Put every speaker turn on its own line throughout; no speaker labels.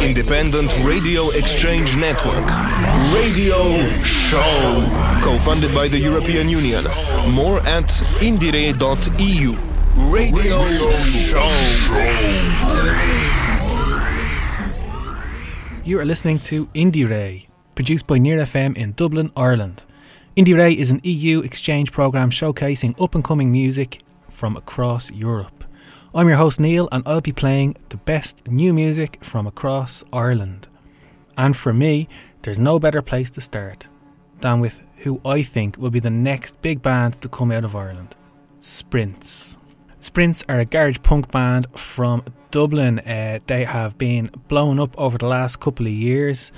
independent radio exchange network. Radio Show. Co funded by the European Union. More at indiere.eu. Radio, Show.
You are listening to IndieRE, produced by Near FM in Dublin, Ireland. IndieRE is an EU exchange programme showcasing up and coming music from across Europe. I'm your host Neil, and I'll be playing the best new music from across Ireland. And for me, there's no better place to start than with who I think will be the next big band to come out of Ireland Sprints. Sprints are a garage punk band from Dublin. Uh, they have been blown up over the last couple of years.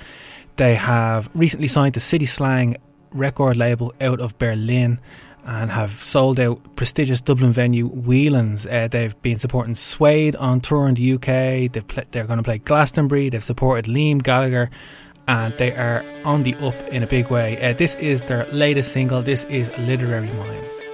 They have recently signed to City Slang record label out of Berlin and have sold out prestigious Dublin venue Whelan's. Uh, they've been supporting Suede on tour in the UK. Pl- they're going to play Glastonbury. They've supported Liam Gallagher, and they are on the up in a big way. Uh, this is their latest single. This is Literary Minds.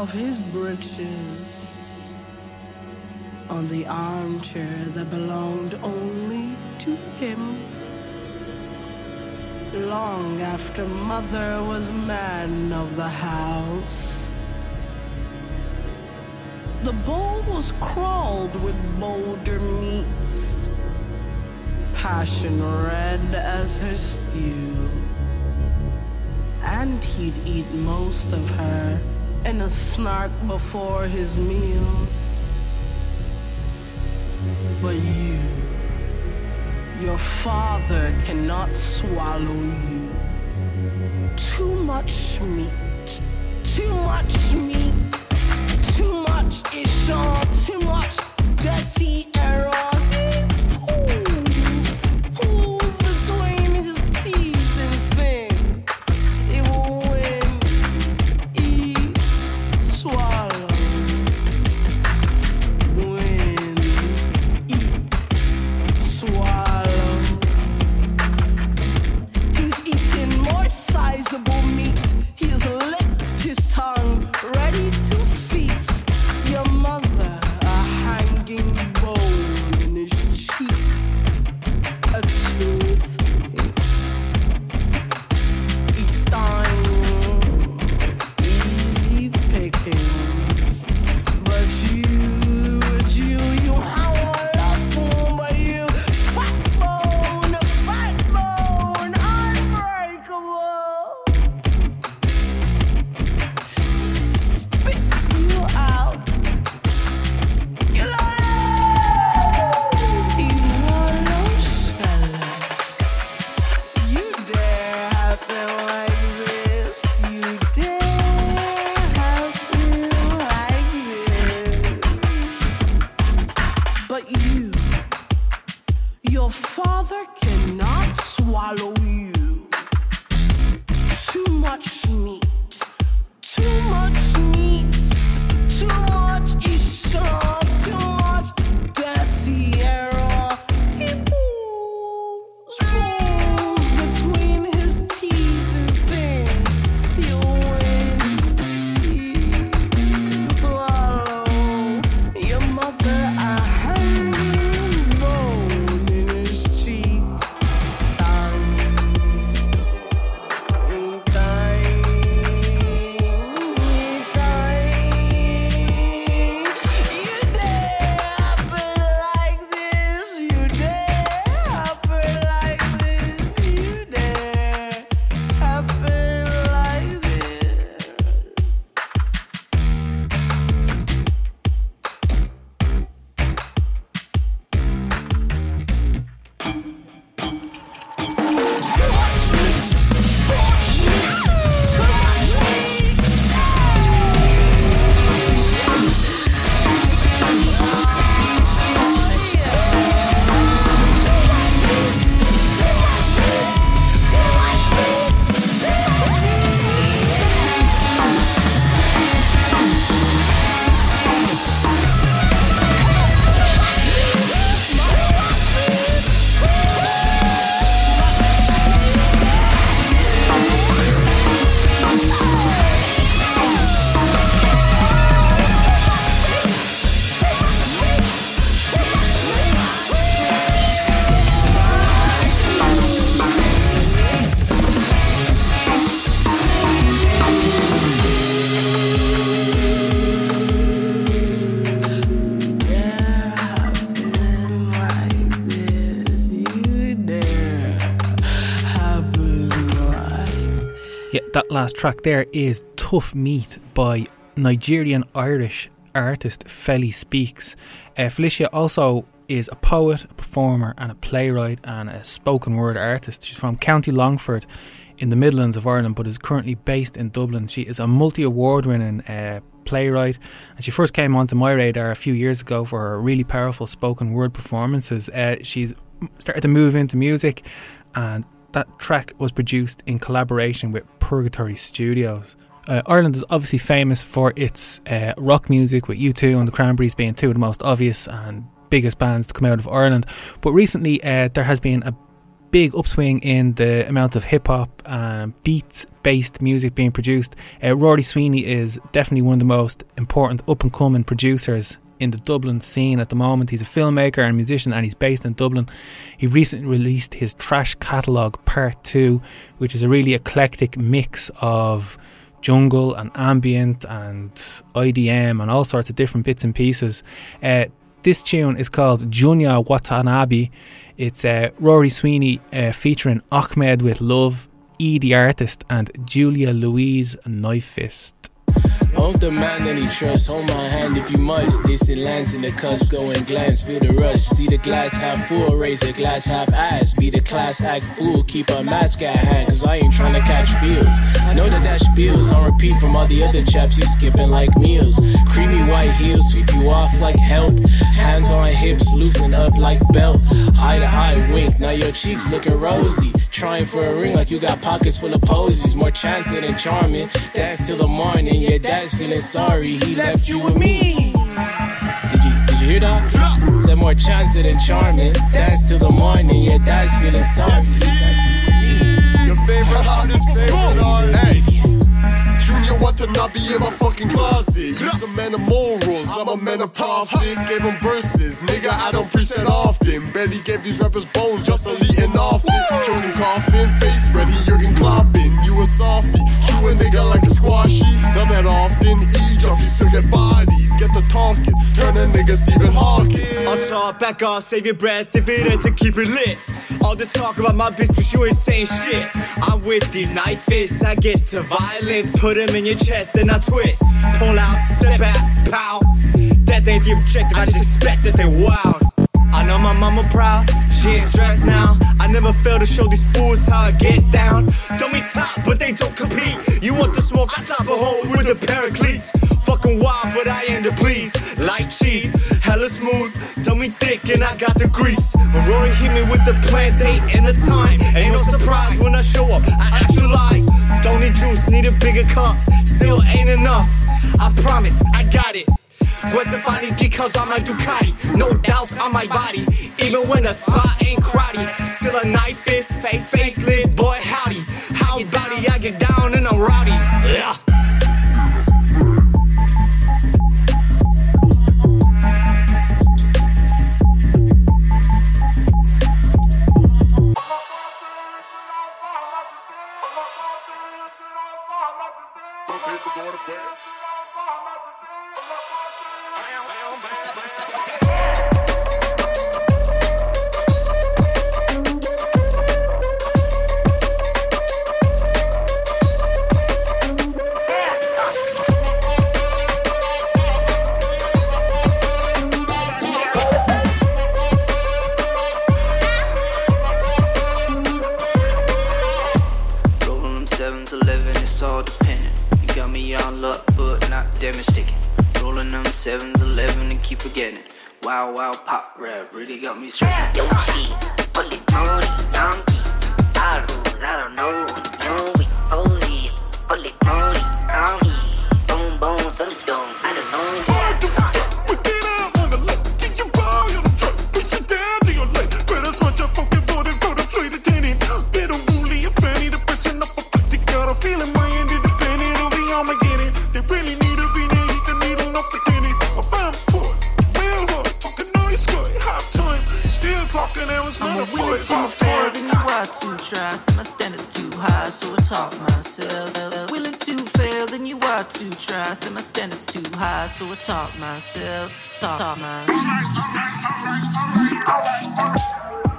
Of his breeches on the armchair that belonged only to him. Long after mother was man of the house, the bowl was crawled with bolder meats passion red as her stew. And he'd eat most of her in a snark before his meal. But you, your father cannot swallow you. Too much meat, too much meat, too much Ishan, too much dirty
last track there is Tough Meat by Nigerian Irish artist Felispeaks. Uh, Felicia also is a poet, a performer, and a playwright and a spoken word artist. She's from County Longford in the Midlands of Ireland, but is currently based in Dublin. She is a multi award winning uh, playwright, and she first came onto my radar a few years ago for her really powerful spoken word performances. Uh, she's started to move into music and that track was produced in collaboration with Purgatory Studios. Uh, Ireland is obviously famous for its uh, rock music, with U2 and the Cranberries being two of the most obvious and biggest bands to come out of Ireland. But recently, uh, there has been a big upswing in the amount of hip hop and beat based music being produced. Uh, Rory Sweeney is definitely one of the most important up and coming producers in the Dublin scene at the moment. He's a filmmaker and musician and he's based in Dublin. He recently released his Trash Catalogue Part 2, which is a really eclectic mix of jungle and ambient and IDM and all sorts of different bits and pieces. Uh, this tune is called Junya Watanabe. It's uh, Rory Sweeney uh, featuring Ahmed with Love, E the artist, and Julia Louise Fist.
Man that he trusts, hold my hand if you must. Distant lands in the cusp, go and glance, feel the rush. See the glass half full, raise the glass half ass. Be the class act fool, keep a mask at hand, cause I ain't trying to catch feels. I know that that spills on repeat from all the other chaps you skipping like meals. Creamy white heels sweep you off like help. Hands on hips, loosen up like belt. Eye to eye wink, now your cheeks looking rosy. Trying for a ring like you got pockets full of posies. More chance than charming. Dance till the morning, yeah, dad's feeling sorry. He left you with me. Did you did you hear that? Said more chance than charming. Dance till the morning, yeah, dad's feeling sorry.
Your favorite artist, favorite artist. Junior want to not be in my fucking closet. He's a man of morals, I'm a man of profit. Gave him verses, nigga, I don't preach that often. Barely gave these rappers bones, just a leading off it. Choking coffin, face ready, Jurgen Klopping. You a softy, shoot a nigga like a squashy. Not that often, E drop, you still get body. Get the talking, turn a nigga Stephen Hawking.
I'll talk, back off, save your breath if it ain't to keep it lit. All this talk about my bitch, but you ain't saying shit. I'm with these knife fists, I get to violence. Put them in your chest, then I twist. Pull out, step out, pow. That ain't the objective, I just expect that they wild. I know my mama proud, she ain't stressed now. I never fail to show these fools how I get down. Dummies hot, but they don't compete. You want the smoke, I stop a hole with the paracletes. Fucking wild, but I am the please. Like cheese, hella smooth, tummy thick, and I got the grease. When Rory hit me with the plan date and the time, ain't no surprise when I show up. I actualize. Don't need juice, need a bigger cup. Still ain't enough. I promise, I got it. What's if I need cause on my Ducati? No doubts on my body, even when the spot ain't crowded. Still a knife fist, face, facelift, boy, howdy. How body I get down and I'm rowdy. Yeah.
It's all dependent. You got me on luck, but not demonstrating rap, high, so I talk myself. talk myself.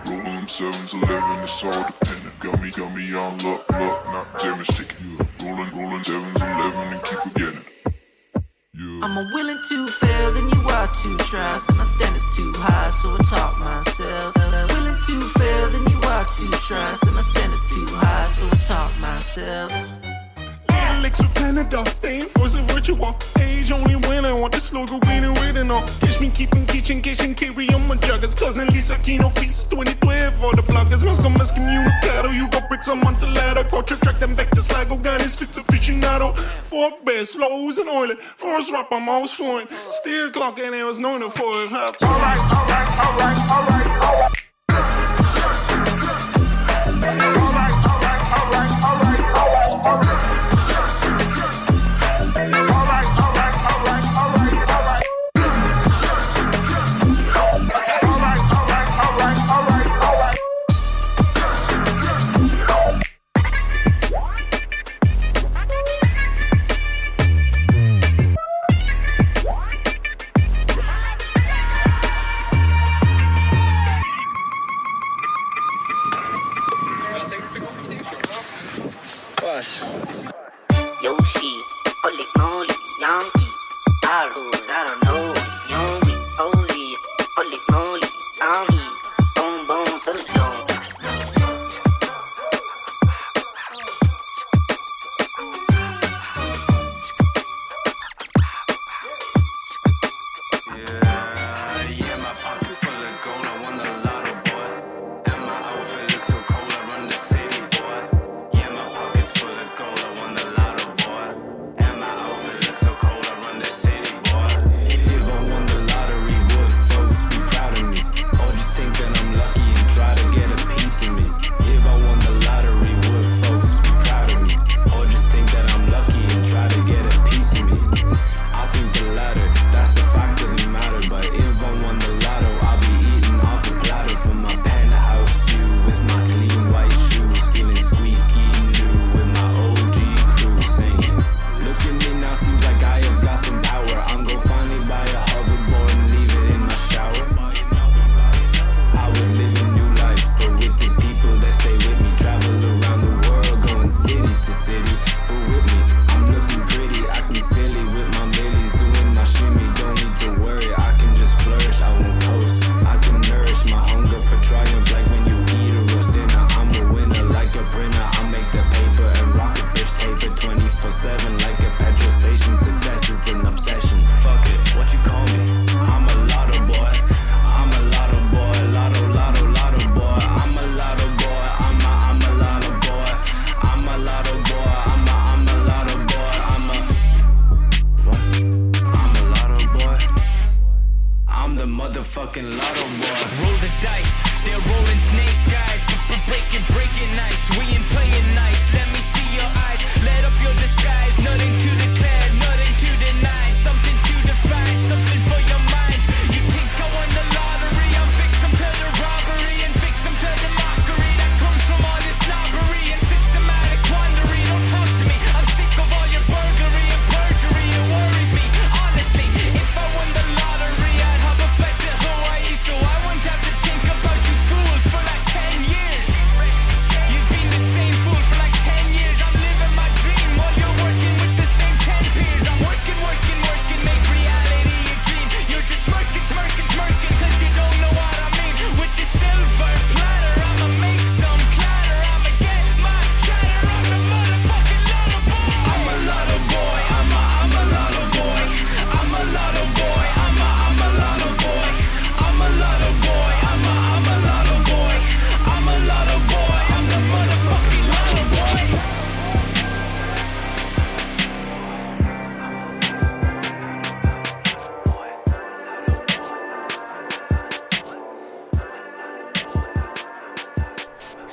Rolling sevens, eleven, it's all dependent. Luck, luck, not damage, taking. I'm always fluent. Still clocking, and no gish me keepin' gishin' gishin' keep you on juggers cuz and lisa kino when you flip on the block as was gonna miss community you go fix a month later call your truck them back like a gun is fit to now for best lows and oil for us rap most fun steel clock in and was known for it. Alright, alright, alright, alright, alright.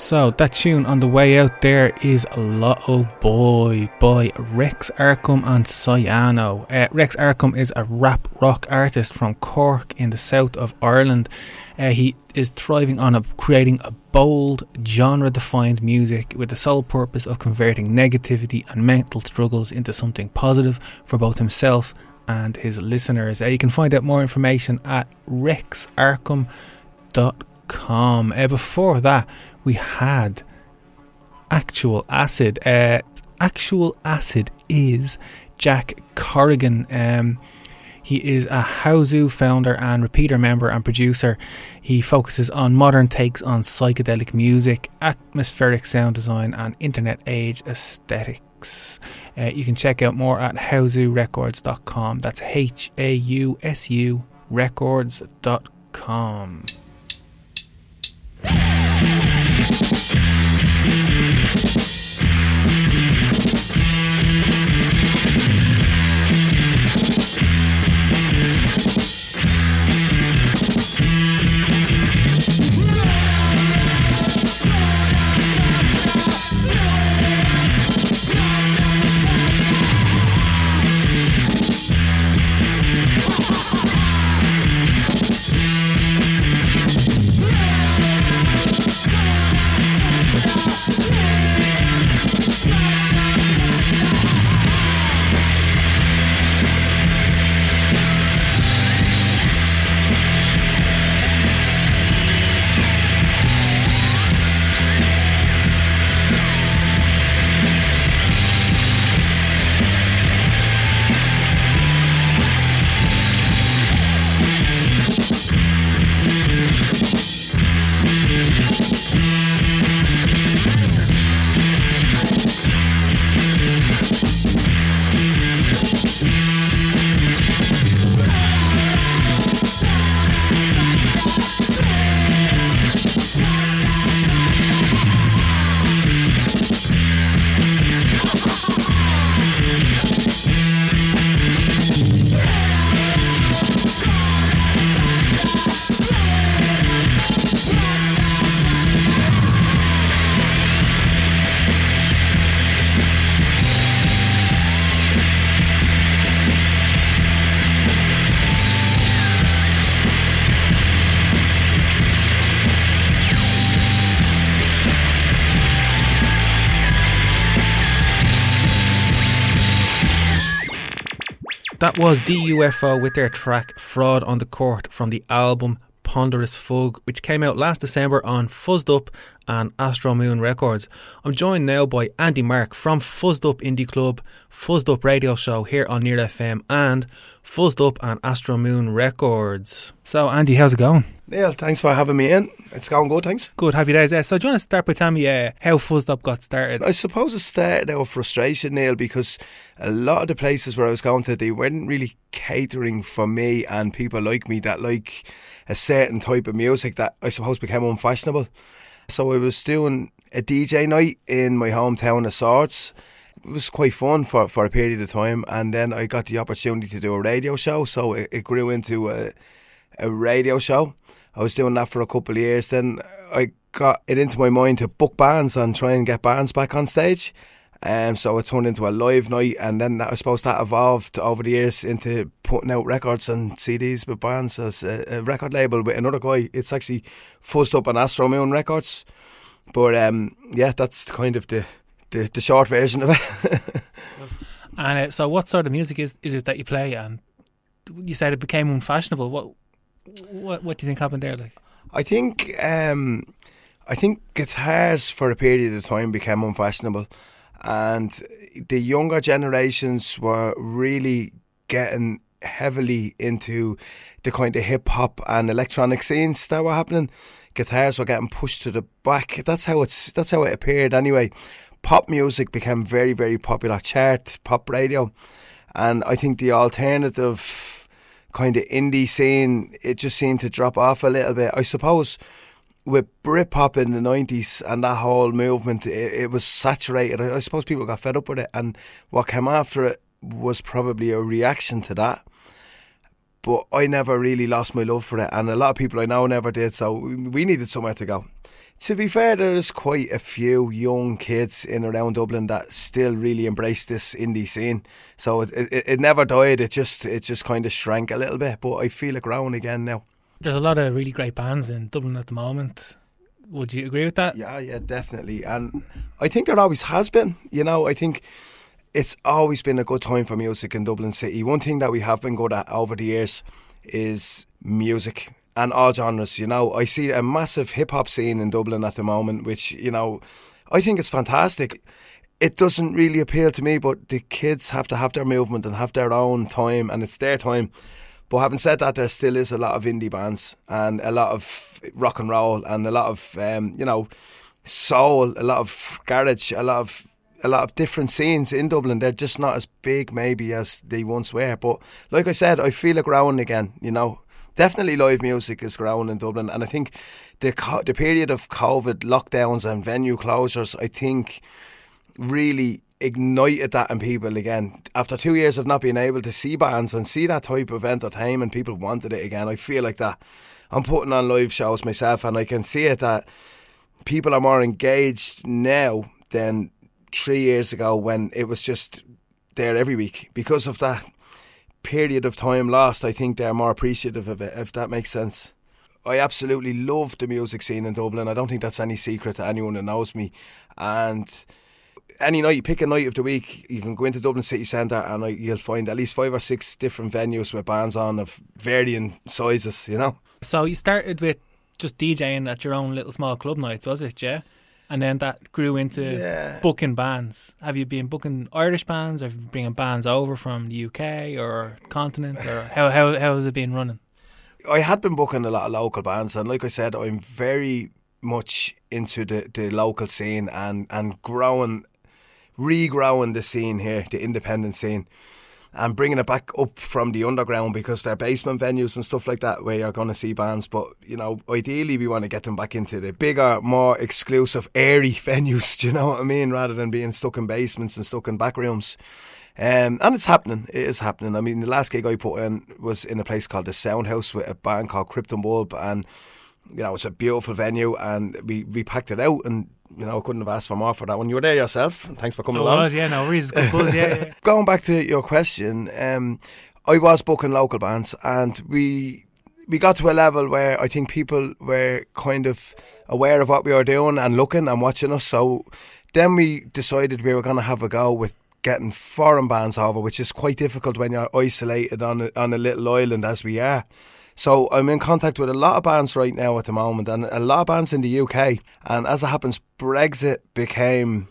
So that tune on the way out there is Lotto Boy by Rex Arcum and Cyano. Uh, Rex Arcum is a rap rock artist from Cork in the south of Ireland. Uh, he is thriving on a, creating a bold, genre-defined music with the sole purpose of converting negativity and mental struggles into something positive for both himself and his listeners. Uh, you can find out more information at rexarcum.com. Uh, before that, we had Actualacid. Uh, Actualacid is Jack Corrigan. Um, he is a Hausu founder and repeater member and producer. He focuses on modern takes on psychedelic music, atmospheric sound design, and internet age aesthetics. Uh, you can check out more at hausurecords.com. That's H A U S U records.com. That was the UFO with their track Fraud on the Court from the album Ponderous Fug, which came out last December on Fuzzed Up and Astro Moon Records. I'm joined now by Andy Marke from Fuzzed Up Indie Club, Fuzzed Up Radio Show here on Near FM, and Fuzzed Up and Astro Moon Records. So, Andy, how's it going?
Neil, thanks for having me in. It's going good, thanks.
Good, happy days. Uh, so, do you want to start by telling me uh, how Fuzzed Up got started?
I suppose it started out of frustration, Neil, because a lot of the places where I was going to, they weren't really catering for me and people like me that like a certain type of music that I suppose became unfashionable. So I was doing a DJ night in my hometown of Swords. It was quite fun for, for a period of time, and then I got the opportunity to do a radio show. So it, it grew into a, a radio show. I was doing that for a couple of years. Then I got it into my mind to book bands and try and get bands back on stage. Um, so it turned into a live night, and then that, I suppose that evolved over the years into putting out records and CDs with bands as a, a record label with another guy. It's actually fuzzed up on Astro Moon Records, but um, yeah, that's kind of the, the, the short version of it.
And uh, so, what sort of music is is it that you play? And you said it became unfashionable. What what what do you think happened there? Like,
I think um, I think guitars for a period of time became unfashionable, and the younger generations were really getting heavily into the kind of hip hop and electronic scenes that were happening. Guitars were getting pushed to the back. That's how it's. That's how it appeared anyway. Pop music became very, very popular. Chart pop radio, and I think the alternative kind of indie scene it just seemed to drop off a little bit. I suppose with Britpop in the nineties and that whole movement, it, it was saturated. I, suppose people got fed up with it, and what came after it was probably a reaction to that. But I never really lost my love for it, and a lot of people I know never did. So we needed somewhere to go. To be fair, there's quite a few young kids in around Dublin that still really embrace this indie scene. So it, it, it never died. It just it just kind of shrank a little bit, but I feel it growing again now.
There's a lot of really great bands in Dublin at the moment. Would you agree with that?
Yeah, yeah, definitely. And I think there always has been. You know, I think it's always been a good time for music in Dublin City. One thing that we have been good at over the years is music and all genres. You know, I see a massive hip hop scene in Dublin at the moment, which, you know, I think it's fantastic. It doesn't really appeal to me, but the kids have to have their movement and have their own time, and it's their time. But having said that, there still is a lot of indie bands and a lot of rock and roll and a lot of um, you know soul, a lot of garage, a lot of a lot of different scenes in Dublin. They're just not as big maybe as they once were. But like I said, I feel it growing again. You know, definitely live music is growing in Dublin, and I think the the period of COVID lockdowns and venue closures, I think really ignited that in people again. After two years of not being able to see bands and see that type of entertainment, people wanted it again. I feel like that. I'm putting on live shows myself, and I can see it that people are more engaged now than three years ago when it was just there every week because of that period of time lost. I think they're more appreciative of it, if that makes sense. I absolutely love the music scene in Dublin. I don't think that's any secret to anyone who knows me. And any night, you pick a night of the week, you can go into Dublin City Centre and like, you'll find at least five or six different venues with bands on of varying sizes, you know?
So you started with just DJing at your own little small club nights, was it? Yeah. And then that grew into
Yeah.
booking bands. Have you been booking Irish bands, or have you been bringing bands over from the UK or continent, or how how how has it been running?
I had been booking a lot of local bands, and like I said, I'm very much into the, the local scene and, and growing, regrowing the scene here, the independent scene, and bringing it back up from the underground because they're basement venues and stuff like that where you're going to see bands. But, you know, ideally we want to get them back into the bigger, more exclusive, airy venues, do you know what I mean, rather than being stuck in basements and stuck in back rooms. Um, and it's happening. It is happening. I mean, the last gig I put in was in a place called the Soundhouse with a band called Krypton Bulb, and you know it's a beautiful venue, and we we packed it out, and you know I couldn't have asked for more for that one. You were there yourself. and Thanks for coming along.
was, yeah, no worries. Good buzz, yeah, yeah.
Going back to your question, um, I was booking local bands, and we we got to a level where I think people were kind of aware of what we were doing and looking and watching us. So then we decided we were going to have a go with getting foreign bands over, which is quite difficult when you're isolated on a, on a little island as we are. So I'm in contact with a lot of bands right now at the moment, and a lot of bands in the UK. And as it happens, Brexit became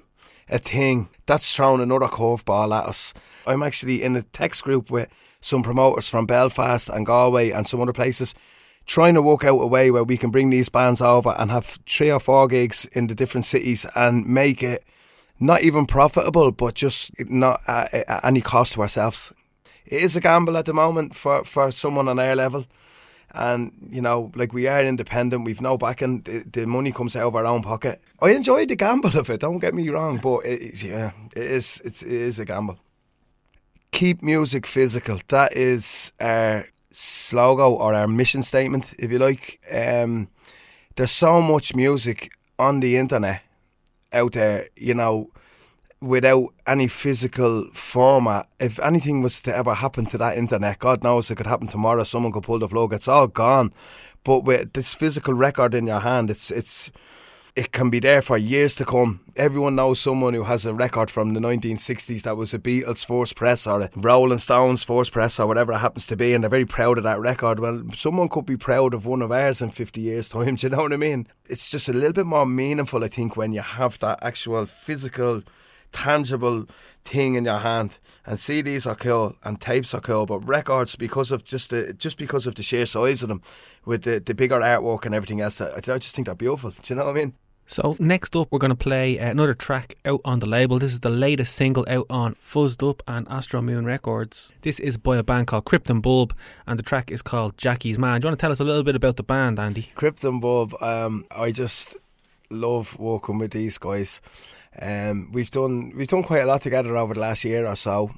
a thing. That's thrown another curveball at us. I'm actually in a text group with some promoters from Belfast and Galway and some other places trying to work out a way where we can bring these bands over and have three or four gigs in the different cities and make it not even profitable, but just not at, at any cost to ourselves. It is a gamble at the moment for, for someone on our level. And, you know, like we are independent, we've no backing, the, the money comes out of our own pocket. I enjoy the gamble of it, don't get me wrong, but it, yeah, it is, it's, it is a gamble. Keep music physical. That is our slogan or our mission statement, if you like. Um, there's so much music on the internet out there, you know, without any physical format. If anything was to ever happen to that internet, God knows it could happen tomorrow. Someone could pull the plug. It's all gone. But with this physical record in your hand, it's it's it can be there for years to come. Everyone knows someone who has a record from the 1960s that was a Beatles first press or a Rolling Stones first press or whatever it happens to be, and they're very proud of that record. Well, someone could be proud of one of ours in 50 years' time. Do you know what I mean? It's just a little bit more meaningful, I think, when you have that actual physical tangible thing in your hand. And CDs are cool and tapes are cool, but records because of just the just because of the sheer size of them, with the, the bigger artwork and everything else, I, I just think they're beautiful. Do you know what I mean?
So next up, we're going to play another track out on the label. This is the latest single out on Fuzzed Up and Astro Moon Records. This is by a band called Krypton Bulb, and the track is called Jackie's Man. Do you want to tell us a little bit about the band, Andy?
Krypton Bulb. Um, I just love working with these guys. Um, we've done we've done quite a lot together over the last year or so.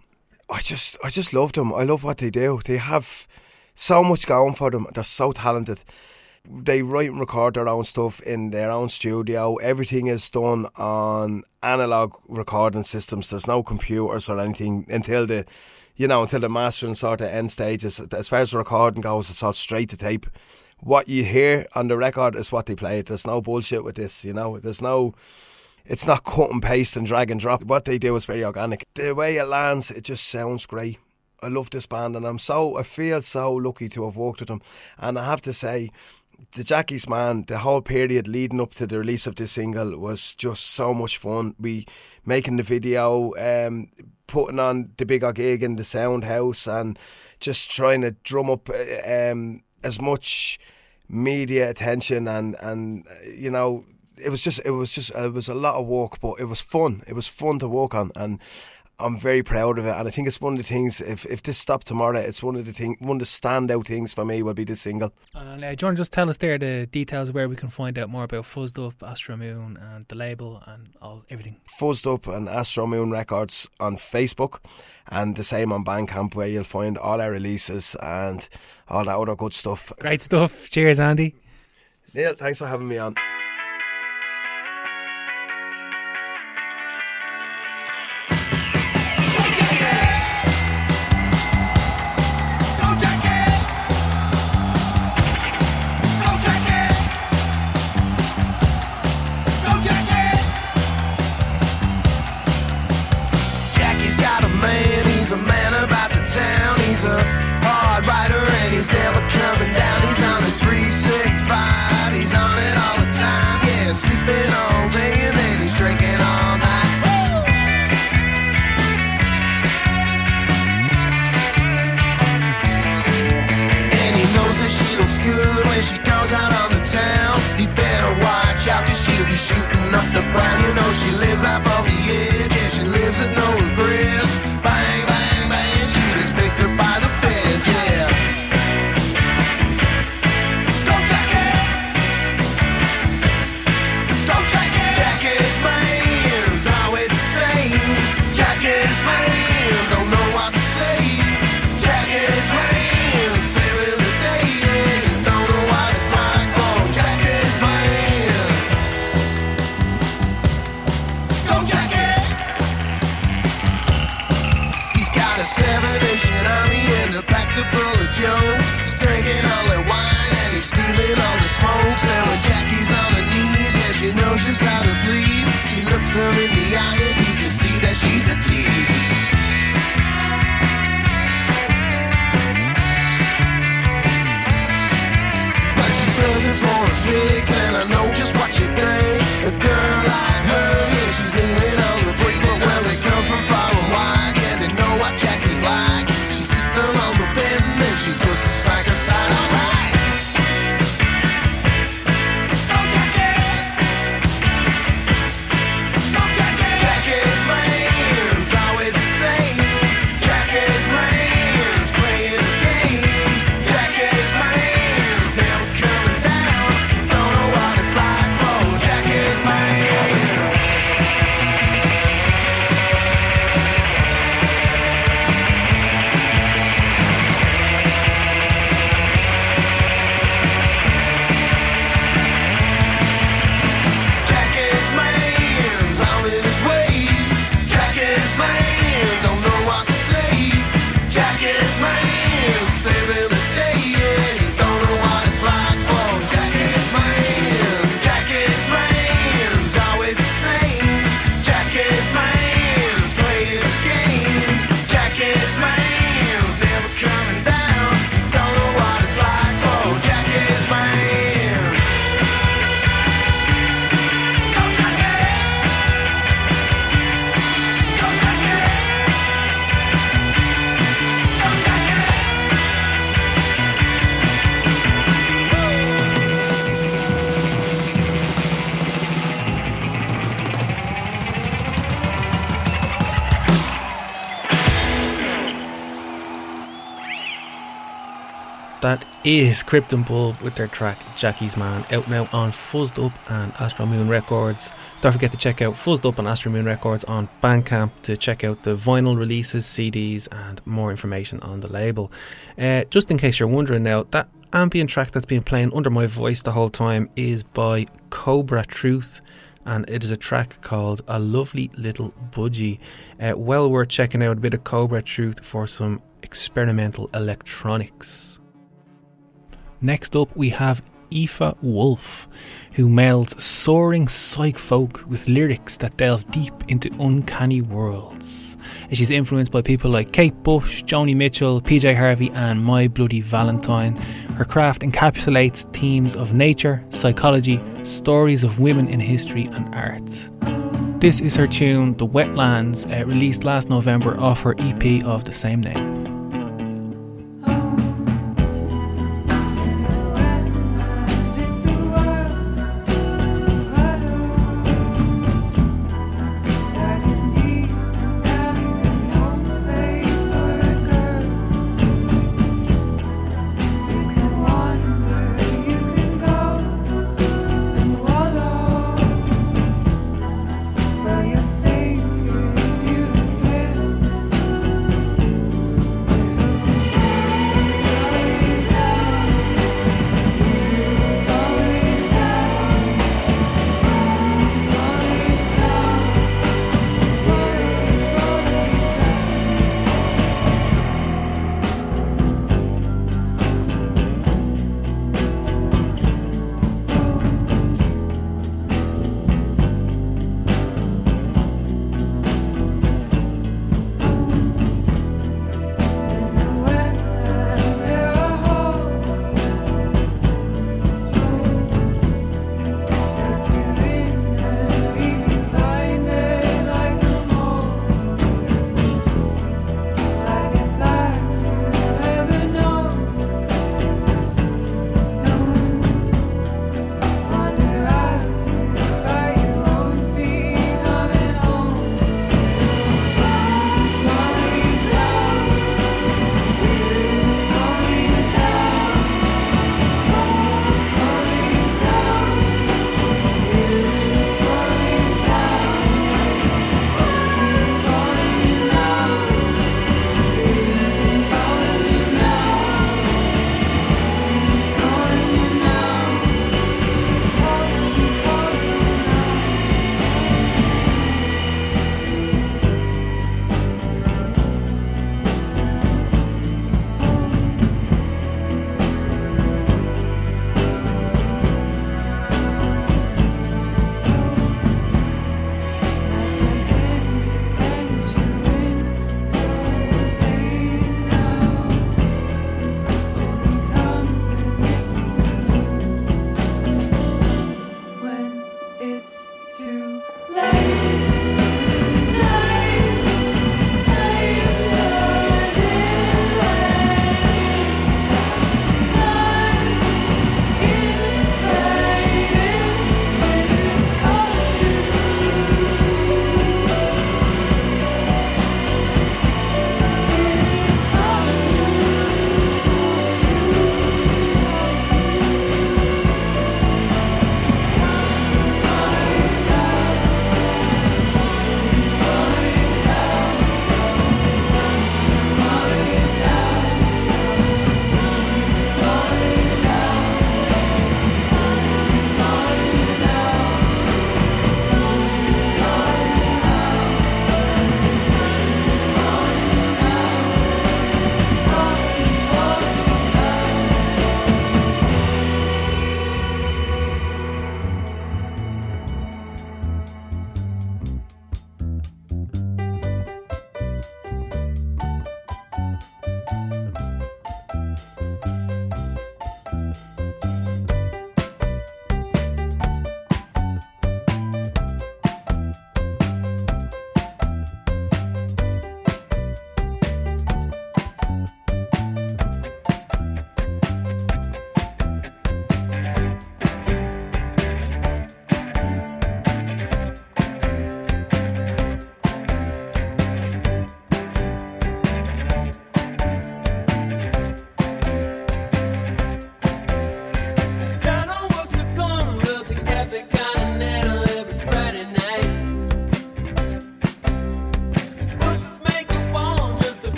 I just I just love them. I love what they do. They have so much going for them. They're so talented. They write and record their own stuff in their own studio. Everything is done on analog recording systems. There's no computers or anything until the you know, until the mastering sort of end stages. As far as the recording goes, it's all straight to tape. What you hear on the record is what they play. There's no bullshit with this, you know. There's no it's not cut and paste and drag and drop. What they do is very organic. The way it lands, it just sounds great. I love this band, and I'm so I feel so lucky to have worked with them. And I have to say, the Jackie's Man, the whole period leading up to the release of this single was just so much fun. We making the video, um, putting on the bigger gig in the sound house, and just trying to drum up um, as much media attention and and you know it was just it was just it was a lot of work, but it was fun. It was fun to work on, and I'm very proud of it. And I think it's one of the things. If if this stopped tomorrow, it's one of the thing one of the standout things for me will be this single.
And uh, do you want to just tell us there the details where we can find out more about Fuzzed Up, Astro Moon, and the label and all everything.
Fuzzed Up and Astro Moon Records on Facebook, and the same on Bandcamp where you'll find all our releases and all that other good stuff.
Great stuff. Cheers, Andy.
Neil, thanks for having me on.
Is Krypton Bulb with their track Jackie's Man out now on Fuzzed Up and Astro Moon Records. Don't forget to check out Fuzzed Up and Astro Moon Records on Bandcamp to check out the vinyl releases, CDs, and more information on the label. Uh, just in case you're wondering now, that ambient track that's been playing under my voice the whole time is by Cobra Truth and it is a track called A Lovely Little Budgie. Uh, well worth checking out a bit of Cobra Truth for some experimental electronics. Next up, we have Aoife Wolf, who melds soaring psych folk with lyrics that delve deep into uncanny worlds. She's influenced by people like Kate Bush, Joni Mitchell, PJ Harvey, and My Bloody Valentine. Her craft encapsulates themes of nature, psychology, stories of women in history, and art. This is her tune, The Wetlands, uh, released last November off her EP of the same name.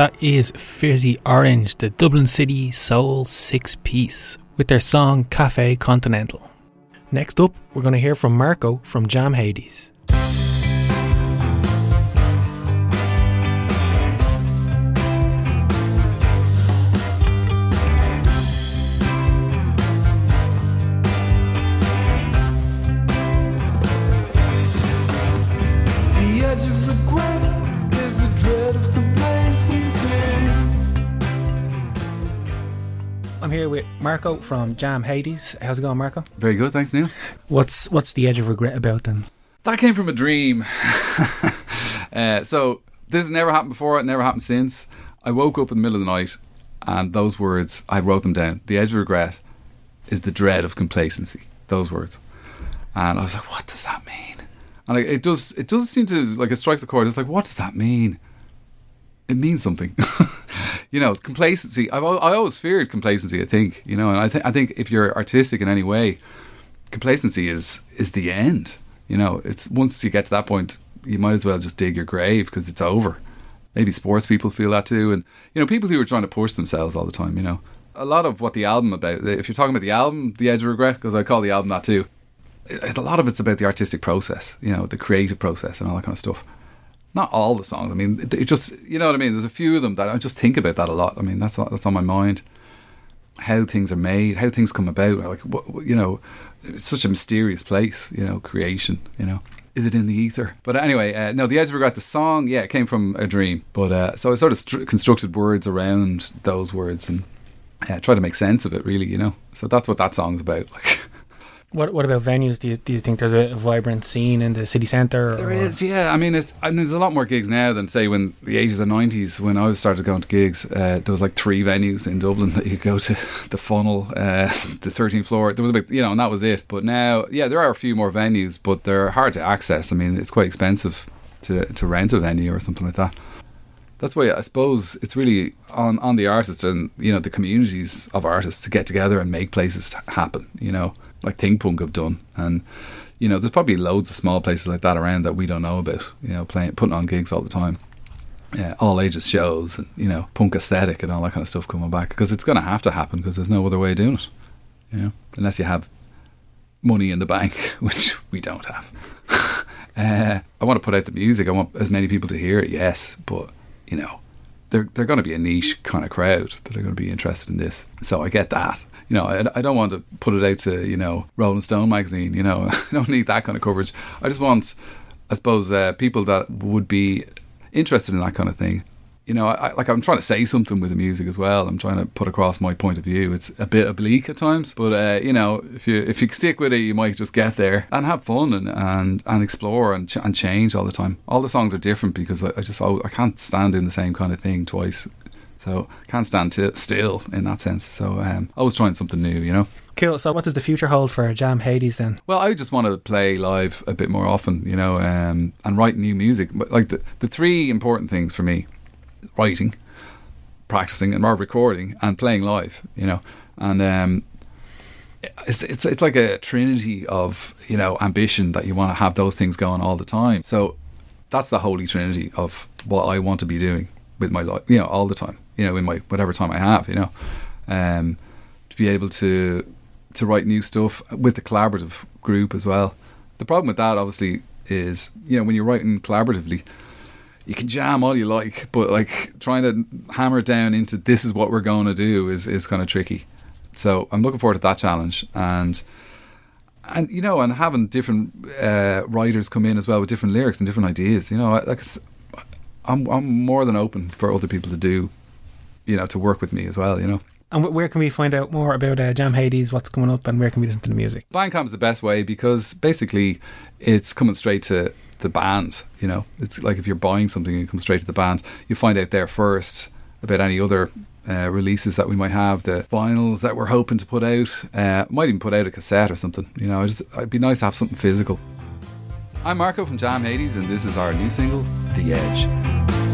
That is Fizzy Orange, the Dublin City Soul Six Piece, with their song Cafe Continental. Next up, we're going to hear from Marco from Jam Hades. I'm here with Marco from Jam Hades. How's it going, Marco?
Very good, thanks, Neil.
What's what's the edge of regret about then?
That came from a dream. uh, so this has never happened before. It never happened since. I woke up in the middle of the night, and those words I wrote them down. The edge of regret is the dread of complacency. Those words, and I was like, "What does that mean?" And like, it does. It does seem to like it strikes a chord. It's like, what does that mean? It means something. you know, complacency. I've I always feared complacency. I think you know, and I think I think if you're artistic in any way, complacency is is the end. You know, it's once you get to that point, you might as well just dig your grave because it's over. Maybe sports people feel that too, and you know, people who are trying to push themselves all the time. You know, a lot of what the album about. If you're talking about the album, The Edge of Regret, because I call the album that too. A lot of it's about the artistic process. You know, the creative process and all that kind of stuff. Not all the songs. I mean, it, it just you know what I mean. There's a few of them that I just think about that a lot. I mean, that's that's on my mind how things are made, how things come about. Like, what, you know, it's such a mysterious place. You know, creation. You know, is it in the ether? But anyway, uh, no, the Edge of Regret, the song, yeah, it came from a dream. But uh, so I sort of stru- constructed words around those words and uh, try to make sense of it. Really, you know. So that's what that song's about. Like.
What what about venues? Do you do you think there's a vibrant scene in the city centre?
There is, yeah. I mean, it's I mean, there's a lot more gigs now than say when the eighties and nineties when I started going to gigs. Uh, there was like three venues in Dublin that you go to: the Funnel, uh, the 13th floor. There was a bit, you know, and that was it. But now, yeah, there are a few more venues, but they're hard to access. I mean, it's quite expensive to to rent a venue or something like that. That's why I suppose it's really on on the artists and you know the communities of artists to get together and make places happen. You know, like Think Punk have done, and you know, there's probably loads of small places like that around that we don't know about. You know, playing putting on gigs all the time. Yeah, all ages shows and you know punk aesthetic and all that kind of stuff coming back because it's going to have to happen because there's no other way of doing it. You know, unless you have money in the bank, which we don't have. uh, I want to put out the music. I want as many people to hear it. Yes, but you know, they're they're going to be a niche kind of crowd that are going to be interested in this. So I get that. You know, I, I don't want to put it out to you know Rolling Stone magazine. You know, I don't need that kind of coverage. I just want, I suppose, uh, people that would be interested in that kind of thing. You know, I, like I'm trying to say something with the music as well. I'm trying to put across my point of view. It's a bit oblique at times, but uh, you know, if you if you stick with it, you might just get there and have fun and and, and explore and ch- and change all the time. All the songs are different because I, I just I, I can't stand doing the same kind of thing twice. So can't stand t- still in that sense. So um, always trying something new, you know.
Cool. So, what does the future hold for Jam Hades then?
Well, I just want to play live a bit more often, you know, um, and write new music. But like the the three important things for me: writing, practicing, and recording, and playing live. You know, and um, it's it's it's like a trinity of you know ambition that you want to have those things going all the time. So that's the holy trinity of what I want to be doing with my life, you know, all the time. You know, in my whatever time I have, you know, um, to be able to to write new stuff with the collaborative group as well. The problem with that, obviously, is you know when you're writing collaboratively, you can jam all you like, but like trying to hammer down into this is what we're going to do is is kind of tricky. So I'm looking forward to that challenge and and you know and having different uh, writers come in as well with different lyrics and different ideas. You know, like I'm I'm more than open for other people to do, you know, to work with me as well. You know.
And where can we find out more about uh, Jam Hades? What's coming up, and where can we listen to the music?
Bandcamp's the best way because basically it's coming straight to the band. You know, it's like if you're buying something and it comes straight to the band, you find out there first about any other uh, releases that we might have, the vinyls that we're hoping to put out. Uh, might even put out a cassette or something. You know, just it'd be nice to have something physical. I'm Marco from Jam Hades, and this is our new single, The Edge.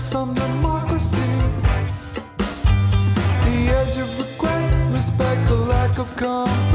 Of some democracy. The edge of regret respects the lack of competency.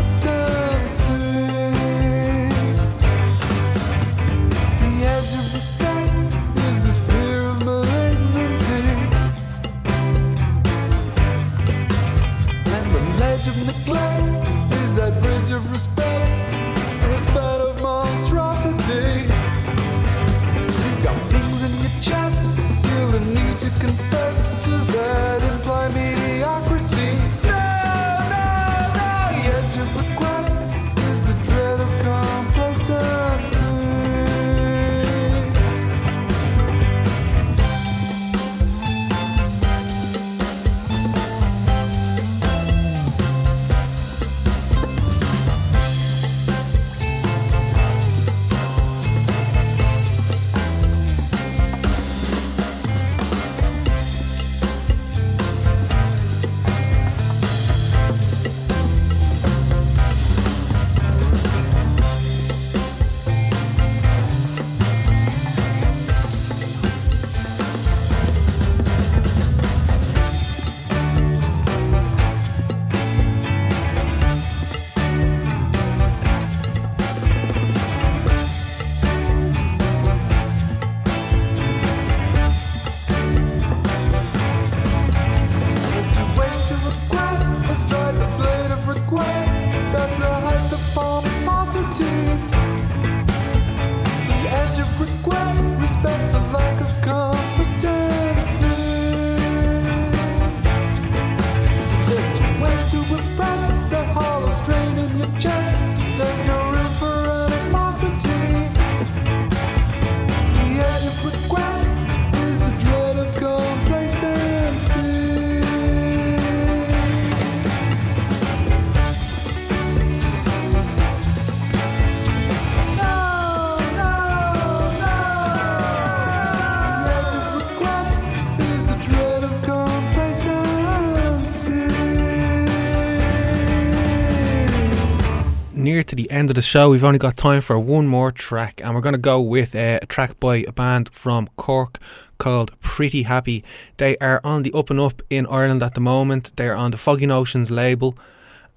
End of the show. We've only got time for one more track, and we're going to go with a track by a band from Cork called Pretty Happy. They are on the up and up in Ireland at the moment. They're on the Foggy Notions label,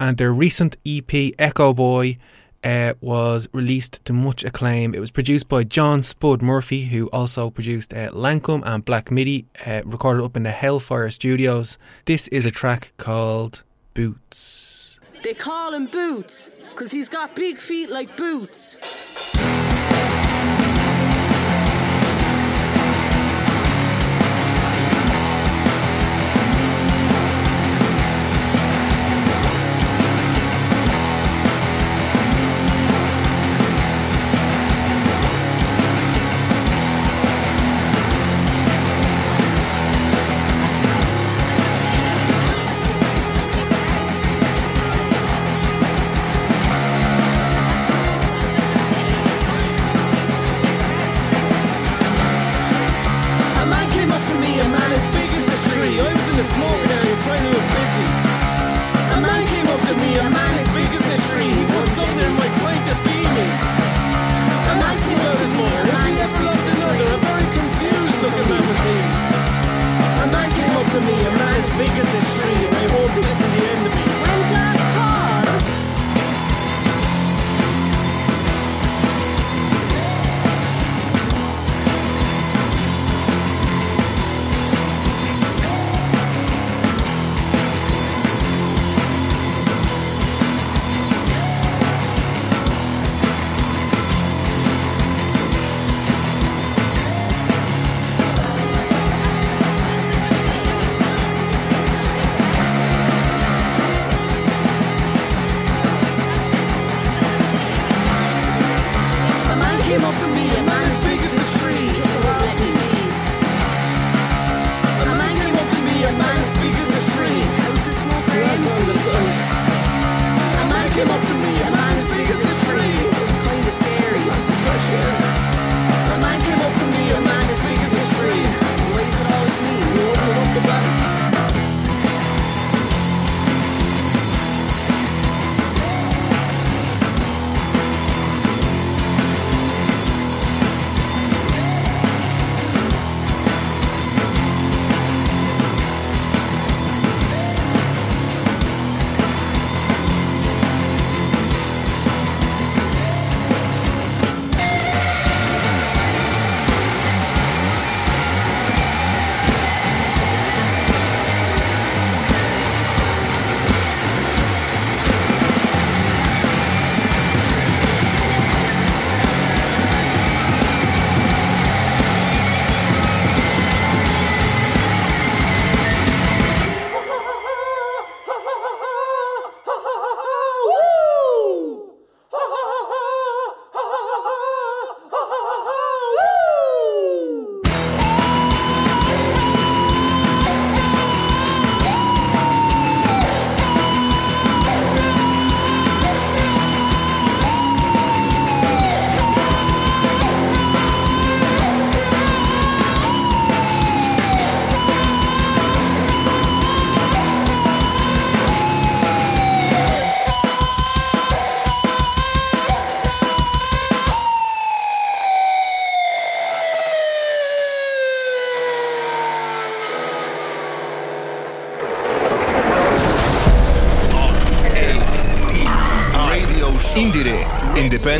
and their recent EP, Echo Boy, uh, was released to much acclaim. It was produced by John Spud Murphy, who also produced uh, Lankum and Black Midi, uh, recorded up in the Hellfire Studios. This is a track called Boots.
They call him Boots because he's got big feet like boots.